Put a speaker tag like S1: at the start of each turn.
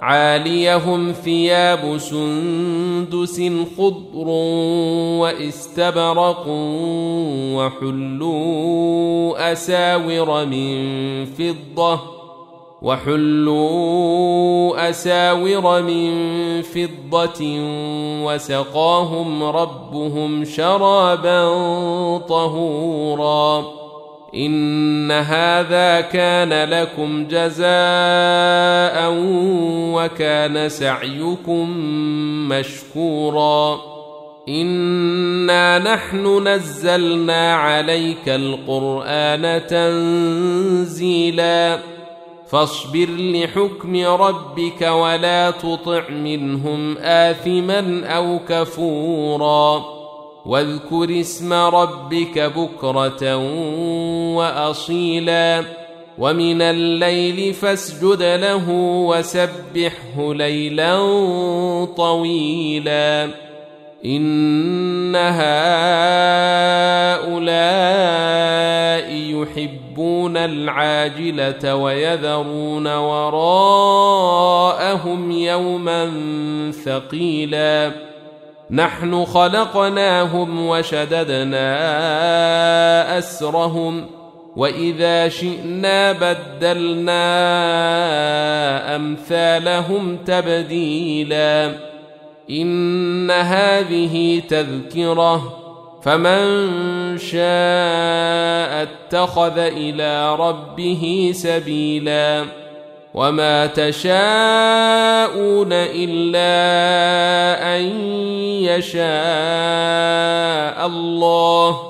S1: عاليهم ثياب سندس خضر واستبرق وحلوا أساور من فضة وحلوا أساور من فضة وسقاهم ربهم شرابا طهورا. إن هذا كان لكم جزاء وكان سعيكم مشكورا. انا نحن نزلنا عليك القران تنزيلا. فاصبر لحكم ربك ولا تطع منهم اثما أو كفورا. واذكر اسم ربك بكره واصيلا. ومن الليل فاسجد له وسبحه ليلا طويلا. إن هؤلاء يحبون العاجلة ويذرون وراءهم يوما ثقيلا. نحن خلقناهم وشددنا أسرهم واذا شئنا بدلنا امثالهم تبديلا ان هذه تذكره فمن شاء اتخذ إلى ربه سبيلا وما تشاءون الا ان يشاء الله